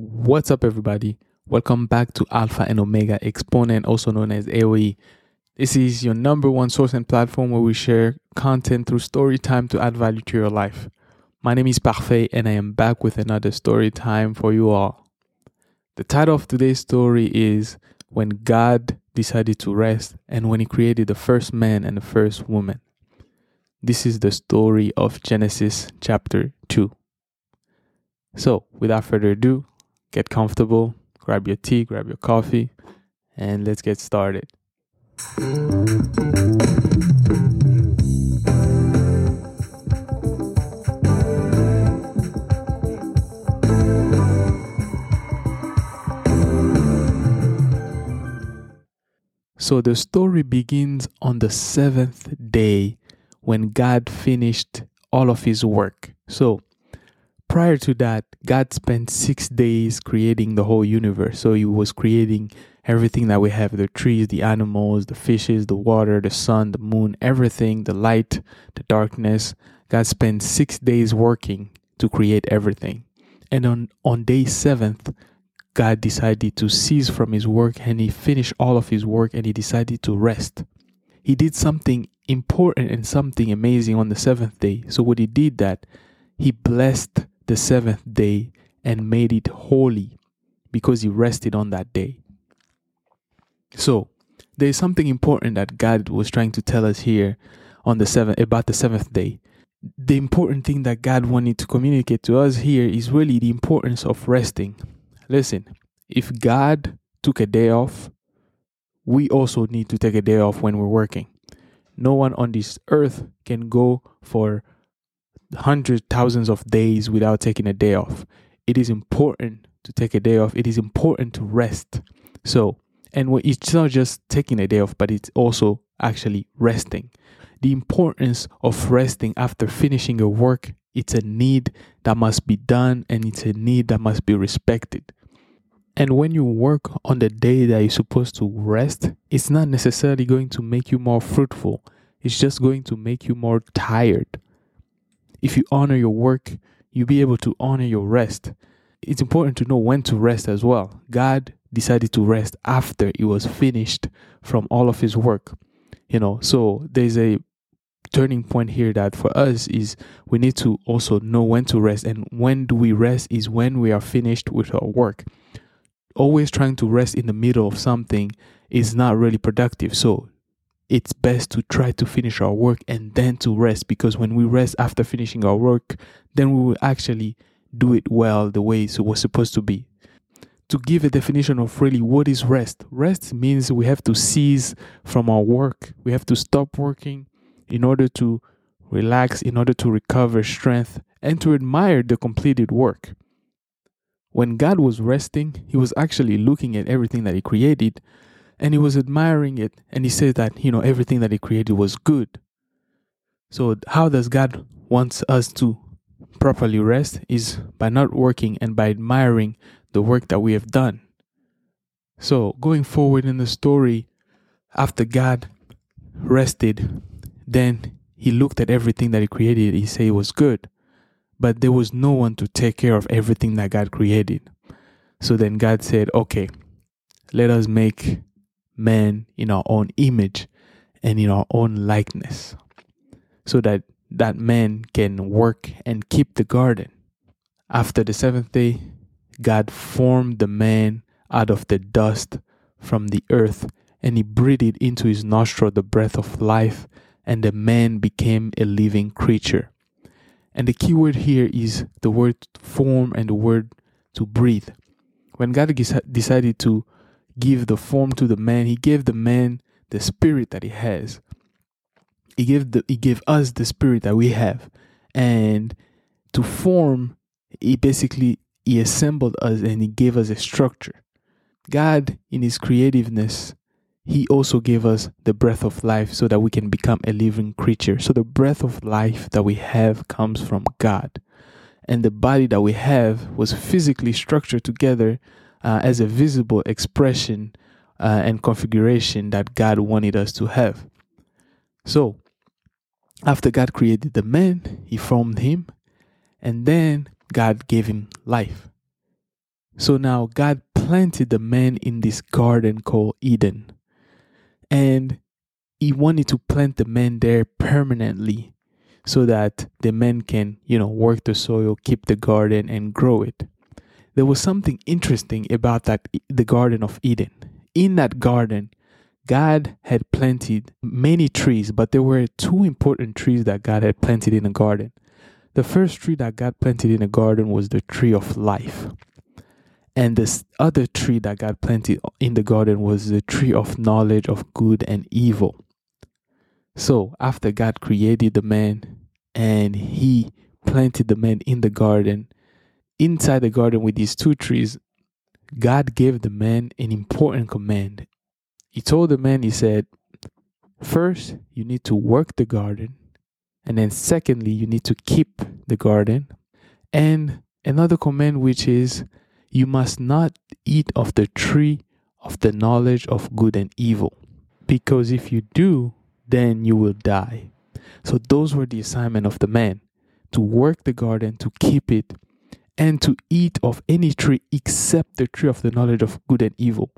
What's up, everybody? Welcome back to Alpha and Omega Exponent, also known as AOE. This is your number one source and platform where we share content through story time to add value to your life. My name is Parfait, and I am back with another story time for you all. The title of today's story is When God Decided to Rest and When He Created the First Man and the First Woman. This is the story of Genesis chapter 2. So, without further ado, get comfortable, grab your tea, grab your coffee, and let's get started. So the story begins on the seventh day when God finished all of his work. So prior to that, God spent six days creating the whole universe. So he was creating everything that we have the trees, the animals, the fishes, the water, the sun, the moon, everything, the light, the darkness. God spent six days working to create everything. And on, on day seventh, God decided to cease from his work and he finished all of his work and he decided to rest. He did something important and something amazing on the seventh day. So, what he did that he blessed the seventh day and made it holy because he rested on that day. So, there is something important that God was trying to tell us here on the seventh about the seventh day. The important thing that God wanted to communicate to us here is really the importance of resting. Listen, if God took a day off, we also need to take a day off when we're working. No one on this earth can go for hundreds, thousands of days without taking a day off. It is important to take a day off. It is important to rest. So, and it's not just taking a day off, but it's also actually resting. The importance of resting after finishing your work, it's a need that must be done and it's a need that must be respected. And when you work on the day that you're supposed to rest, it's not necessarily going to make you more fruitful. It's just going to make you more tired. If you honor your work, you'll be able to honor your rest. It's important to know when to rest as well. God decided to rest after he was finished from all of his work. You know, so there's a turning point here that for us is we need to also know when to rest and when do we rest is when we are finished with our work always trying to rest in the middle of something is not really productive. So it's best to try to finish our work and then to rest because when we rest after finishing our work, then we will actually do it well the way it was supposed to be. To give a definition of really what is rest, rest means we have to cease from our work. We have to stop working in order to relax, in order to recover strength, and to admire the completed work. When God was resting, he was actually looking at everything that he created and he was admiring it. And he said that, you know, everything that he created was good. So, how does God want us to properly rest? Is by not working and by admiring the work that we have done. So, going forward in the story, after God rested, then he looked at everything that he created. He said it was good but there was no one to take care of everything that God created. So then God said, okay, let us make man in our own image and in our own likeness so that that man can work and keep the garden. After the seventh day, God formed the man out of the dust from the earth and he breathed into his nostril the breath of life and the man became a living creature. And the key word here is the word form and the word to breathe. When God decided to give the form to the man, He gave the man the spirit that he has. He gave the He gave us the spirit that we have. And to form, He basically He assembled us and He gave us a structure. God, in His creativeness, he also gave us the breath of life so that we can become a living creature. So the breath of life that we have comes from God. And the body that we have was physically structured together uh, as a visible expression uh, and configuration that God wanted us to have. So, after God created the man, he formed him, and then God gave him life. So now God planted the man in this garden called Eden. And he wanted to plant the man there permanently so that the man can, you know, work the soil, keep the garden and grow it. There was something interesting about that the garden of Eden. In that garden, God had planted many trees, but there were two important trees that God had planted in the garden. The first tree that God planted in the garden was the tree of life. And this other tree that God planted in the garden was the tree of knowledge of good and evil. So, after God created the man and he planted the man in the garden, inside the garden with these two trees, God gave the man an important command. He told the man, He said, First, you need to work the garden. And then, secondly, you need to keep the garden. And another command, which is, you must not eat of the tree of the knowledge of good and evil. Because if you do, then you will die. So, those were the assignment of the man to work the garden, to keep it, and to eat of any tree except the tree of the knowledge of good and evil.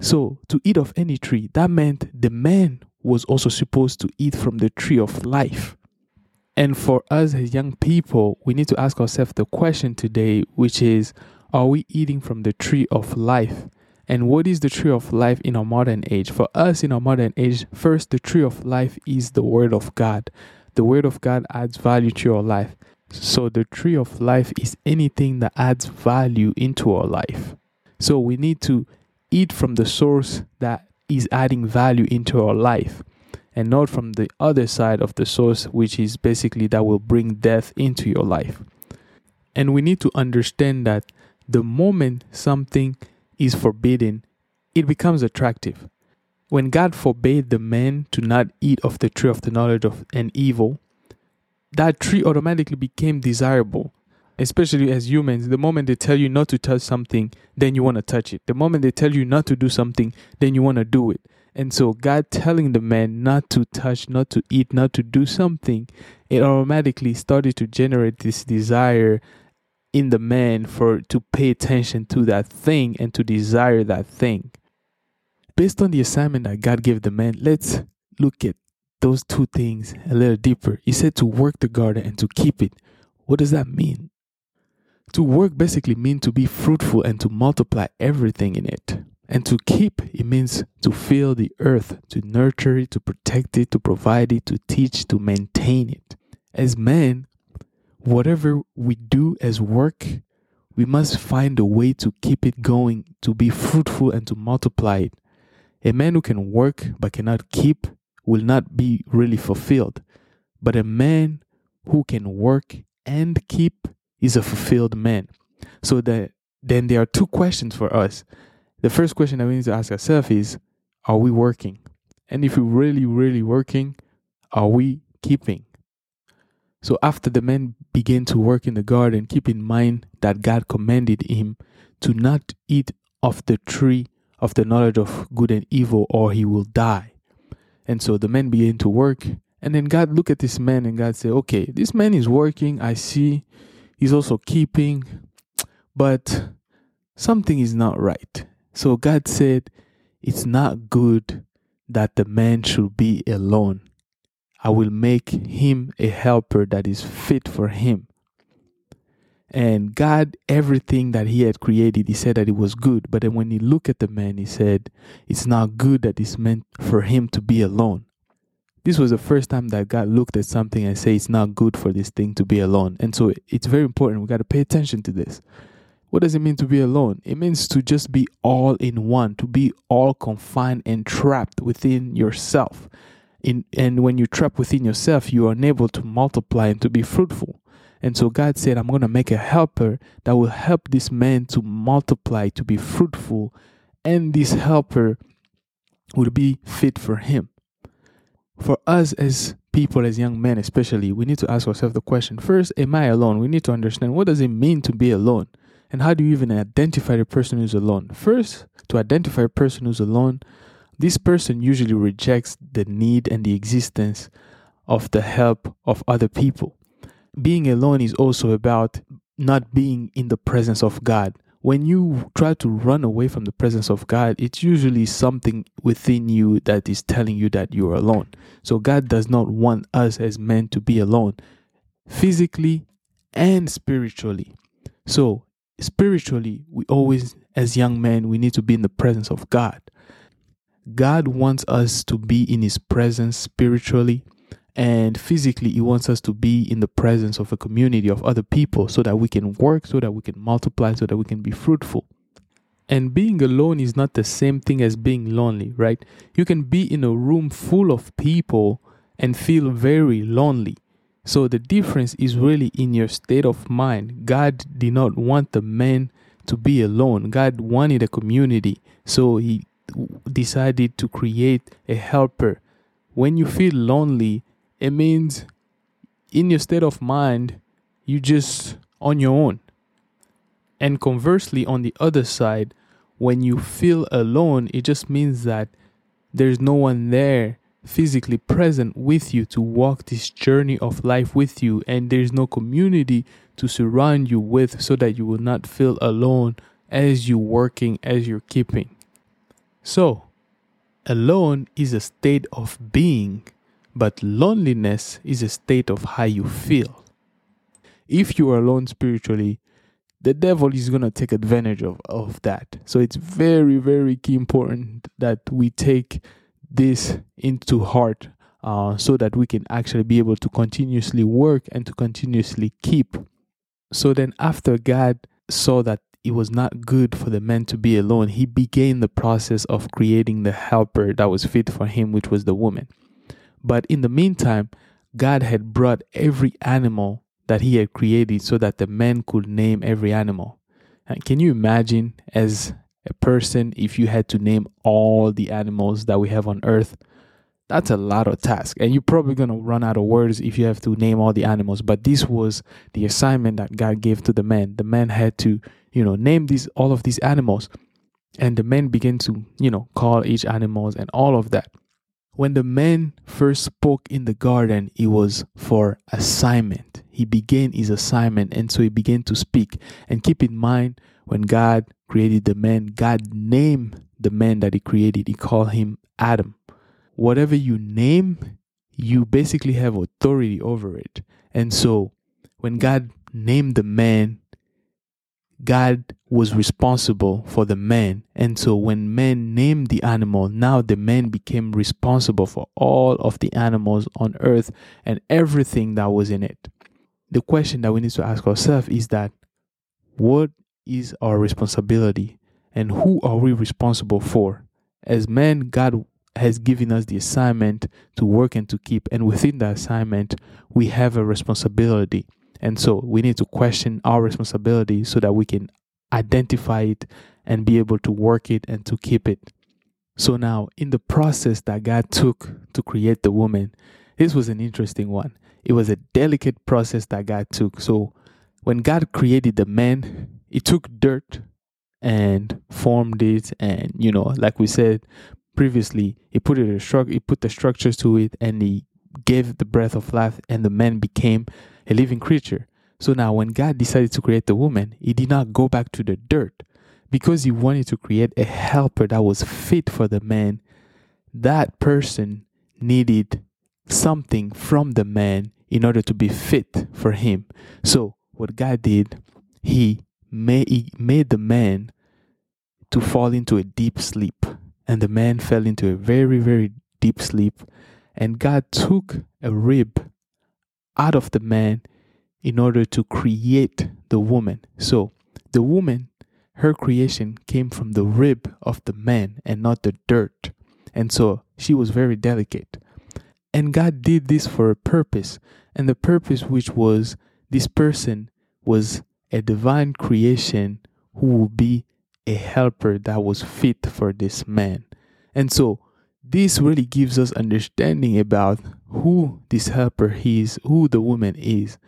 So, to eat of any tree, that meant the man was also supposed to eat from the tree of life. And for us as young people, we need to ask ourselves the question today, which is Are we eating from the tree of life? And what is the tree of life in our modern age? For us in our modern age, first, the tree of life is the Word of God. The Word of God adds value to your life. So, the tree of life is anything that adds value into our life. So, we need to eat from the source that is adding value into our life and not from the other side of the source, which is basically that will bring death into your life. And we need to understand that the moment something is forbidden, it becomes attractive. When God forbade the man to not eat of the tree of the knowledge of an evil, that tree automatically became desirable. Especially as humans, the moment they tell you not to touch something, then you want to touch it. The moment they tell you not to do something, then you want to do it. And so, God telling the man not to touch, not to eat, not to do something, it automatically started to generate this desire in the man for to pay attention to that thing and to desire that thing. Based on the assignment that God gave the man, let's look at those two things a little deeper. He said to work the garden and to keep it. What does that mean? To work basically means to be fruitful and to multiply everything in it. And to keep, it means to fill the earth, to nurture it, to protect it, to provide it, to teach, to maintain it. As men, whatever we do as work, we must find a way to keep it going, to be fruitful and to multiply it. A man who can work but cannot keep will not be really fulfilled. But a man who can work and keep is a fulfilled man. So that then there are two questions for us. The first question that we need to ask ourselves is Are we working? And if we're really, really working, are we keeping? So after the man began to work in the garden, keep in mind that God commanded him to not eat of the tree of the knowledge of good and evil, or he will die. And so the man began to work. And then God looked at this man and God said, Okay, this man is working. I see he's also keeping, but something is not right. So God said, It's not good that the man should be alone. I will make him a helper that is fit for him. And God, everything that He had created, He said that it was good. But then when He looked at the man, He said, It's not good that it's meant for him to be alone. This was the first time that God looked at something and said, It's not good for this thing to be alone. And so it's very important. We got to pay attention to this. What does it mean to be alone? It means to just be all in one, to be all confined and trapped within yourself in, and when you trap within yourself, you are unable to multiply and to be fruitful. And so God said, I'm going to make a helper that will help this man to multiply, to be fruitful, and this helper will be fit for him. For us as people, as young men especially, we need to ask ourselves the question first, am I alone? We need to understand what does it mean to be alone? And how do you even identify the person who's alone? First, to identify a person who's alone, this person usually rejects the need and the existence of the help of other people. Being alone is also about not being in the presence of God. when you try to run away from the presence of God, it's usually something within you that is telling you that you're alone. So God does not want us as men to be alone, physically and spiritually. So, spiritually, we always, as young men, we need to be in the presence of God. God wants us to be in His presence spiritually and physically he wants us to be in the presence of a community of other people so that we can work so that we can multiply so that we can be fruitful. And being alone is not the same thing as being lonely right? You can be in a room full of people and feel very lonely. So the difference is really in your state of mind. God did not want the man to be alone. God wanted a community. So he decided to create a helper. When you feel lonely it means in your state of mind, you just on your own. And conversely, on the other side, when you feel alone, it just means that there's no one there physically present with you to walk this journey of life with you, and there's no community to surround you with so that you will not feel alone as you're working, as you're keeping. So, alone is a state of being but loneliness is a state of how you feel. If you are alone spiritually, the devil is going to take advantage of, of that. So it's very, very key important that we take this into heart uh, so that we can actually be able to continuously work and to continuously keep. So then, after God saw that it was not good for the man to be alone, he began the process of creating the helper that was fit for him, which was the woman. But in the meantime, God had brought every animal that he had created so that the man could name every animal. And can you imagine as a person if you had to name all the animals that we have on earth? That's a lot of task. And you're probably going to run out of words if you have to name all the animals. But this was the assignment that God gave to the man. The man had to, you know, name these all of these animals. And the man began to, you know, call each animals and all of that. When the man first spoke in the garden, it was for assignment. He began his assignment, and so he began to speak. And keep in mind, when God created the man, God named the man that he created. He called him Adam. Whatever you name, you basically have authority over it. And so, when God named the man, God was responsible for the man. And so when man named the animal, now the man became responsible for all of the animals on earth and everything that was in it. The question that we need to ask ourselves is that what is our responsibility and who are we responsible for? As men, God has given us the assignment to work and to keep. And within the assignment, we have a responsibility. And so we need to question our responsibility so that we can identify it and be able to work it and to keep it. So now, in the process that God took to create the woman, this was an interesting one. It was a delicate process that God took. So when God created the man, he took dirt and formed it and you know, like we said previously, he put it a stru- he put the structures to it and he gave the breath of life and the man became a living creature. So now, when God decided to create the woman, He did not go back to the dirt because He wanted to create a helper that was fit for the man. That person needed something from the man in order to be fit for him. So, what God did, He made, he made the man to fall into a deep sleep. And the man fell into a very, very deep sleep. And God took a rib out of the man in order to create the woman. So the woman, her creation came from the rib of the man and not the dirt. And so she was very delicate. And God did this for a purpose. And the purpose, which was this person was a divine creation who will be a helper that was fit for this man. And so this really gives us understanding about who this helper is, who the woman is.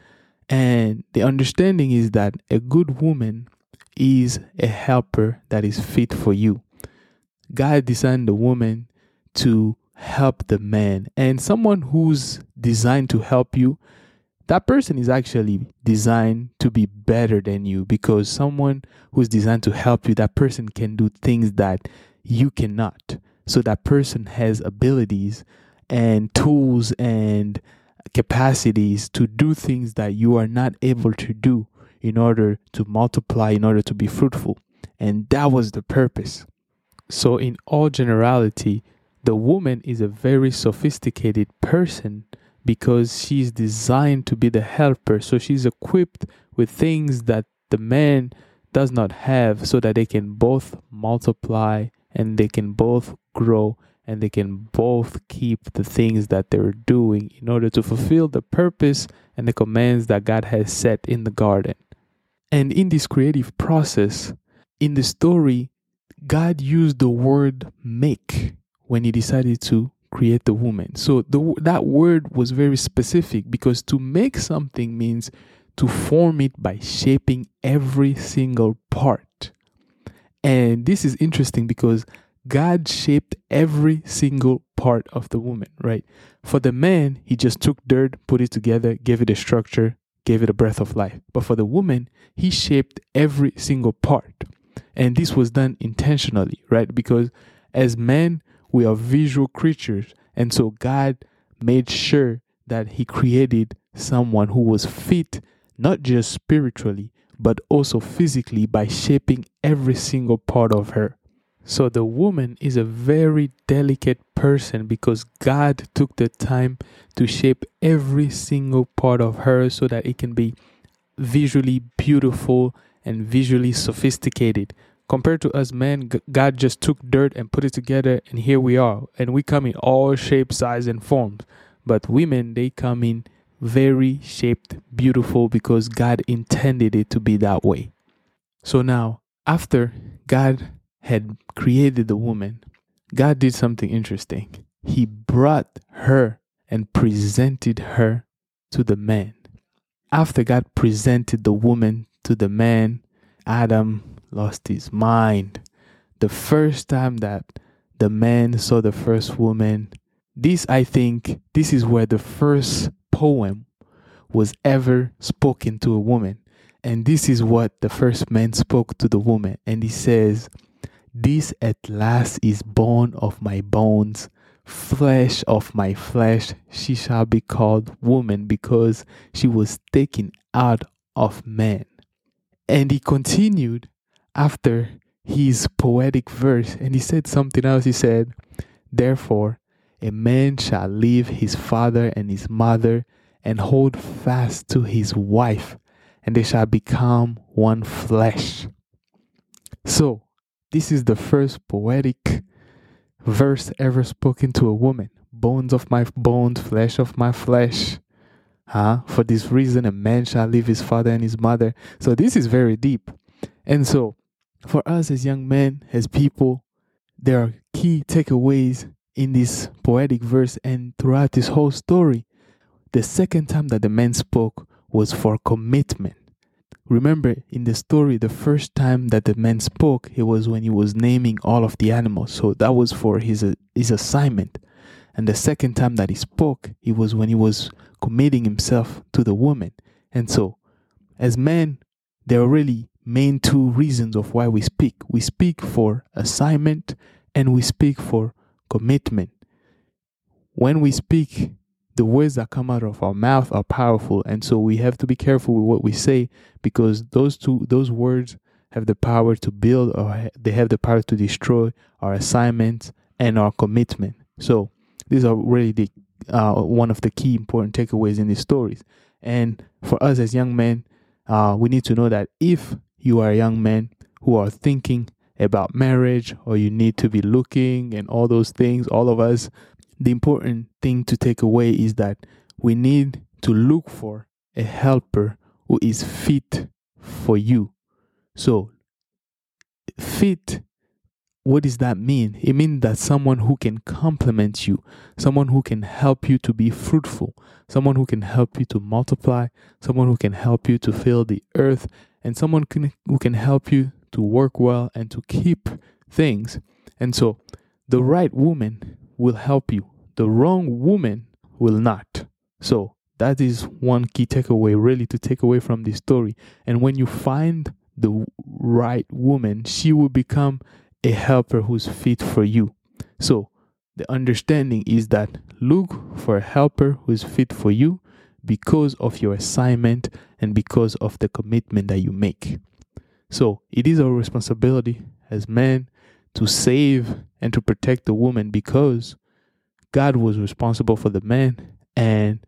And the understanding is that a good woman is a helper that is fit for you. God designed the woman to help the man, and someone who's designed to help you that person is actually designed to be better than you because someone who's designed to help you, that person can do things that you cannot. So that person has abilities and tools and capacities to do things that you are not able to do in order to multiply, in order to be fruitful. And that was the purpose. So, in all generality, the woman is a very sophisticated person because she's designed to be the helper. So, she's equipped with things that the man does not have so that they can both multiply and they can both grow and they can both keep the things that they're doing in order to fulfill the purpose and the commands that God has set in the garden. And in this creative process, in the story, God used the word make when he decided to create the woman. So the, that word was very specific because to make something means to form it by shaping every single part. And this is interesting because God shaped every single part of the woman, right? For the man, he just took dirt, put it together, gave it a structure, gave it a breath of life. But for the woman, he shaped every single part. And this was done intentionally, right? Because as men, we are visual creatures. And so God made sure that he created someone who was fit, not just spiritually, but also physically by shaping every single part of her. So the woman is a very delicate person because God took the time to shape every single part of her so that it can be visually beautiful and visually sophisticated. Compared to us men, God just took dirt and put it together, and here we are. And we come in all shapes, size, and forms. But women, they come in very shaped, beautiful because God intended it to be that way. So now, after God had created the woman, God did something interesting. He brought her and presented her to the man. After God presented the woman to the man, Adam lost his mind. The first time that the man saw the first woman, this, I think, this is where the first poem was ever spoken to a woman. And this is what the first man spoke to the woman. And he says, this at last is bone of my bones, flesh of my flesh. She shall be called woman because she was taken out of man. And he continued after his poetic verse and he said something else. He said, Therefore, a man shall leave his father and his mother and hold fast to his wife, and they shall become one flesh. So, this is the first poetic verse ever spoken to a woman. Bones of my bones, flesh of my flesh. Huh? For this reason, a man shall leave his father and his mother. So this is very deep. And so, for us as young men, as people, there are key takeaways in this poetic verse and throughout this whole story. The second time that the man spoke was for commitment. Remember, in the story, the first time that the man spoke, it was when he was naming all of the animals. So that was for his, his assignment. And the second time that he spoke, it was when he was committing himself to the woman. And so, as men, there are really main two reasons of why we speak. We speak for assignment and we speak for commitment. When we speak, the words that come out of our mouth are powerful and so we have to be careful with what we say because those two those words have the power to build or they have the power to destroy our assignments and our commitment so these are really the uh, one of the key important takeaways in these stories and for us as young men uh, we need to know that if you are a young man who are thinking about marriage or you need to be looking and all those things all of us the important thing to take away is that we need to look for a helper who is fit for you. So, fit, what does that mean? It means that someone who can complement you, someone who can help you to be fruitful, someone who can help you to multiply, someone who can help you to fill the earth, and someone can, who can help you to work well and to keep things. And so, the right woman will help you. The wrong woman will not. So that is one key takeaway, really, to take away from this story. And when you find the right woman, she will become a helper who's fit for you. So, the understanding is that look for a helper who is fit for you because of your assignment and because of the commitment that you make. So, it is our responsibility as men to save and to protect the woman because God was responsible for the man and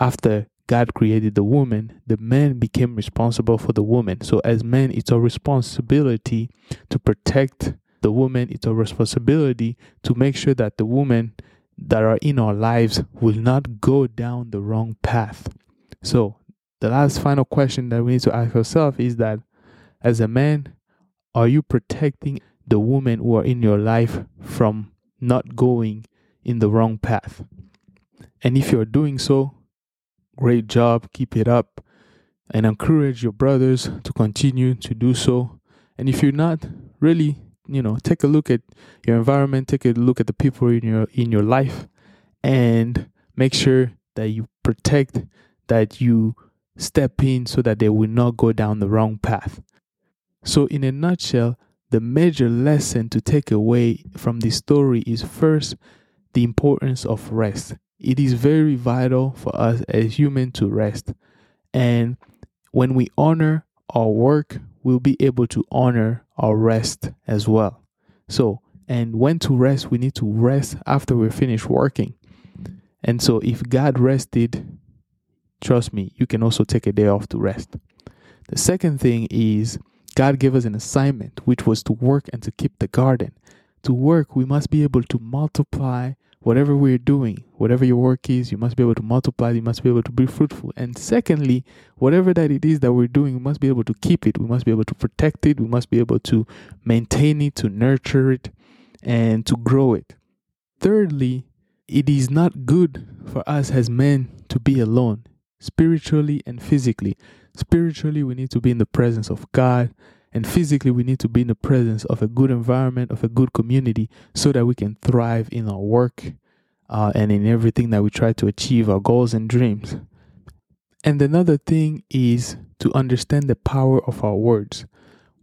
after God created the woman, the man became responsible for the woman. So, as men, it's our responsibility to protect the woman. It's our responsibility to make sure that the women that are in our lives will not go down the wrong path. So, the last final question that we need to ask ourselves is that as a man, are you protecting the women who are in your life from not going in the wrong path? And if you're doing so, Great job. Keep it up. And encourage your brothers to continue to do so. And if you're not, really, you know, take a look at your environment, take a look at the people in your in your life and make sure that you protect that you step in so that they will not go down the wrong path. So in a nutshell, the major lesson to take away from this story is first the importance of rest it is very vital for us as humans to rest. And when we honor our work, we'll be able to honor our rest as well. So, and when to rest, we need to rest after we're finished working. And so, if God rested, trust me, you can also take a day off to rest. The second thing is God gave us an assignment, which was to work and to keep the garden. To work, we must be able to multiply whatever we're doing, whatever your work is, you must be able to multiply, you must be able to be fruitful. And secondly, whatever that it is that we're doing, we must be able to keep it, we must be able to protect it, we must be able to maintain it, to nurture it, and to grow it. Thirdly, it is not good for us as men to be alone, spiritually and physically. Spiritually, we need to be in the presence of God and physically, we need to be in the presence of a good environment, of a good community, so that we can thrive in our work uh, and in everything that we try to achieve, our goals and dreams. And another thing is to understand the power of our words.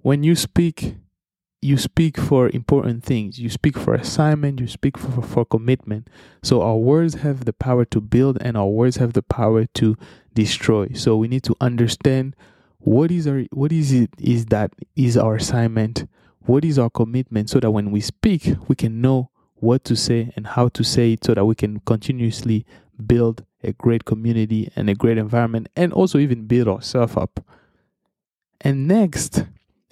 When you speak, you speak for important things. You speak for assignment, you speak for, for commitment. So our words have the power to build and our words have the power to destroy. So we need to understand what is our what is it is that is our assignment? What is our commitment? So that when we speak we can know what to say and how to say it so that we can continuously build a great community and a great environment and also even build ourselves up. And next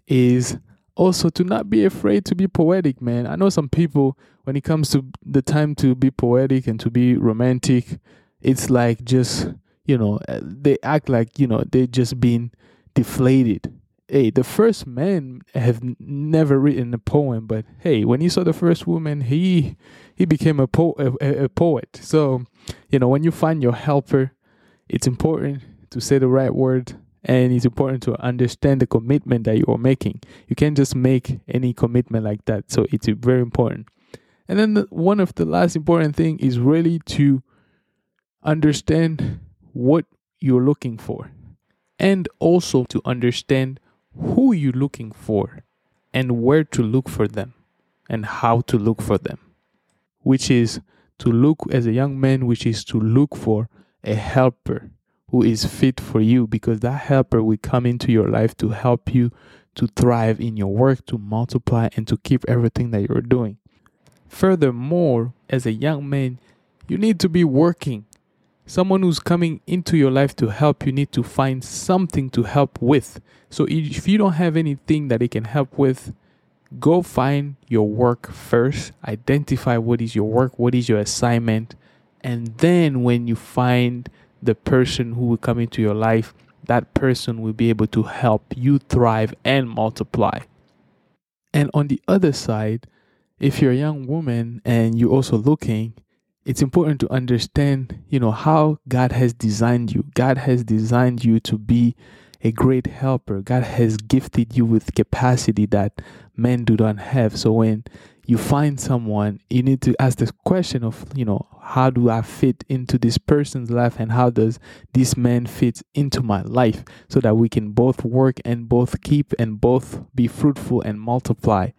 is also to not be afraid to be poetic man. I know some people when it comes to the time to be poetic and to be romantic it's like just you know eh, they act like you know they're just been deflated. Hey, the first man have never written a poem, but hey, when he saw the first woman, he he became a, po- a, a poet. So, you know, when you find your helper, it's important to say the right word and it's important to understand the commitment that you are making. You can't just make any commitment like that. So it's very important. And then the, one of the last important thing is really to understand what you're looking for and also to understand who you're looking for and where to look for them and how to look for them, which is to look as a young man, which is to look for a helper who is fit for you because that helper will come into your life to help you to thrive in your work, to multiply, and to keep everything that you're doing. Furthermore, as a young man, you need to be working someone who's coming into your life to help you need to find something to help with. So if you don't have anything that it can help with go find your work first. Identify what is your work what is your assignment and then when you find the person who will come into your life that person will be able to help you thrive and multiply. And on the other side if you're a young woman and you're also looking it's important to understand, you know, how God has designed you. God has designed you to be a great helper. God has gifted you with capacity that men do not have. So when you find someone, you need to ask the question of, you know, how do I fit into this person's life and how does this man fit into my life so that we can both work and both keep and both be fruitful and multiply.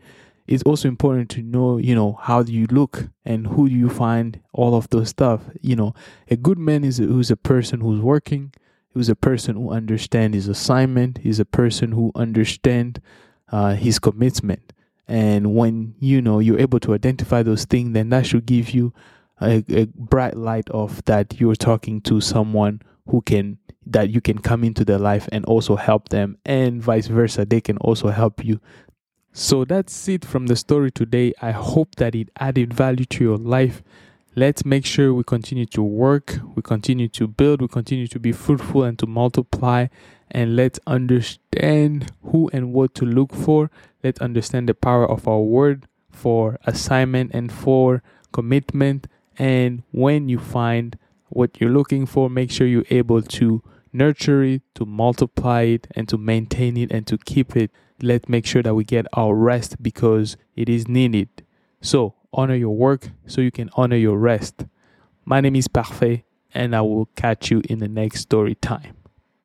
It's also important to know, you know, how do you look and who do you find all of those stuff. You know, a good man is a, who's a person who's working, who's a person who understands his assignment, he's a person who understands uh, his commitment and when you know you're able to identify those things then that should give you a, a bright light of that you're talking to someone who can that you can come into their life and also help them and vice versa they can also help you so that's it from the story today. I hope that it added value to your life. Let's make sure we continue to work we continue to build we continue to be fruitful and to multiply and let's understand who and what to look for. Let's understand the power of our word for assignment and for commitment. And when you find what you're looking for, make sure you're able to nurture it, to multiply it, and to maintain it and to keep it. Let's make sure that we get our rest because it is needed. So, honor your work so you can honor your rest. My name is Parfait, and I will catch you in the next story time.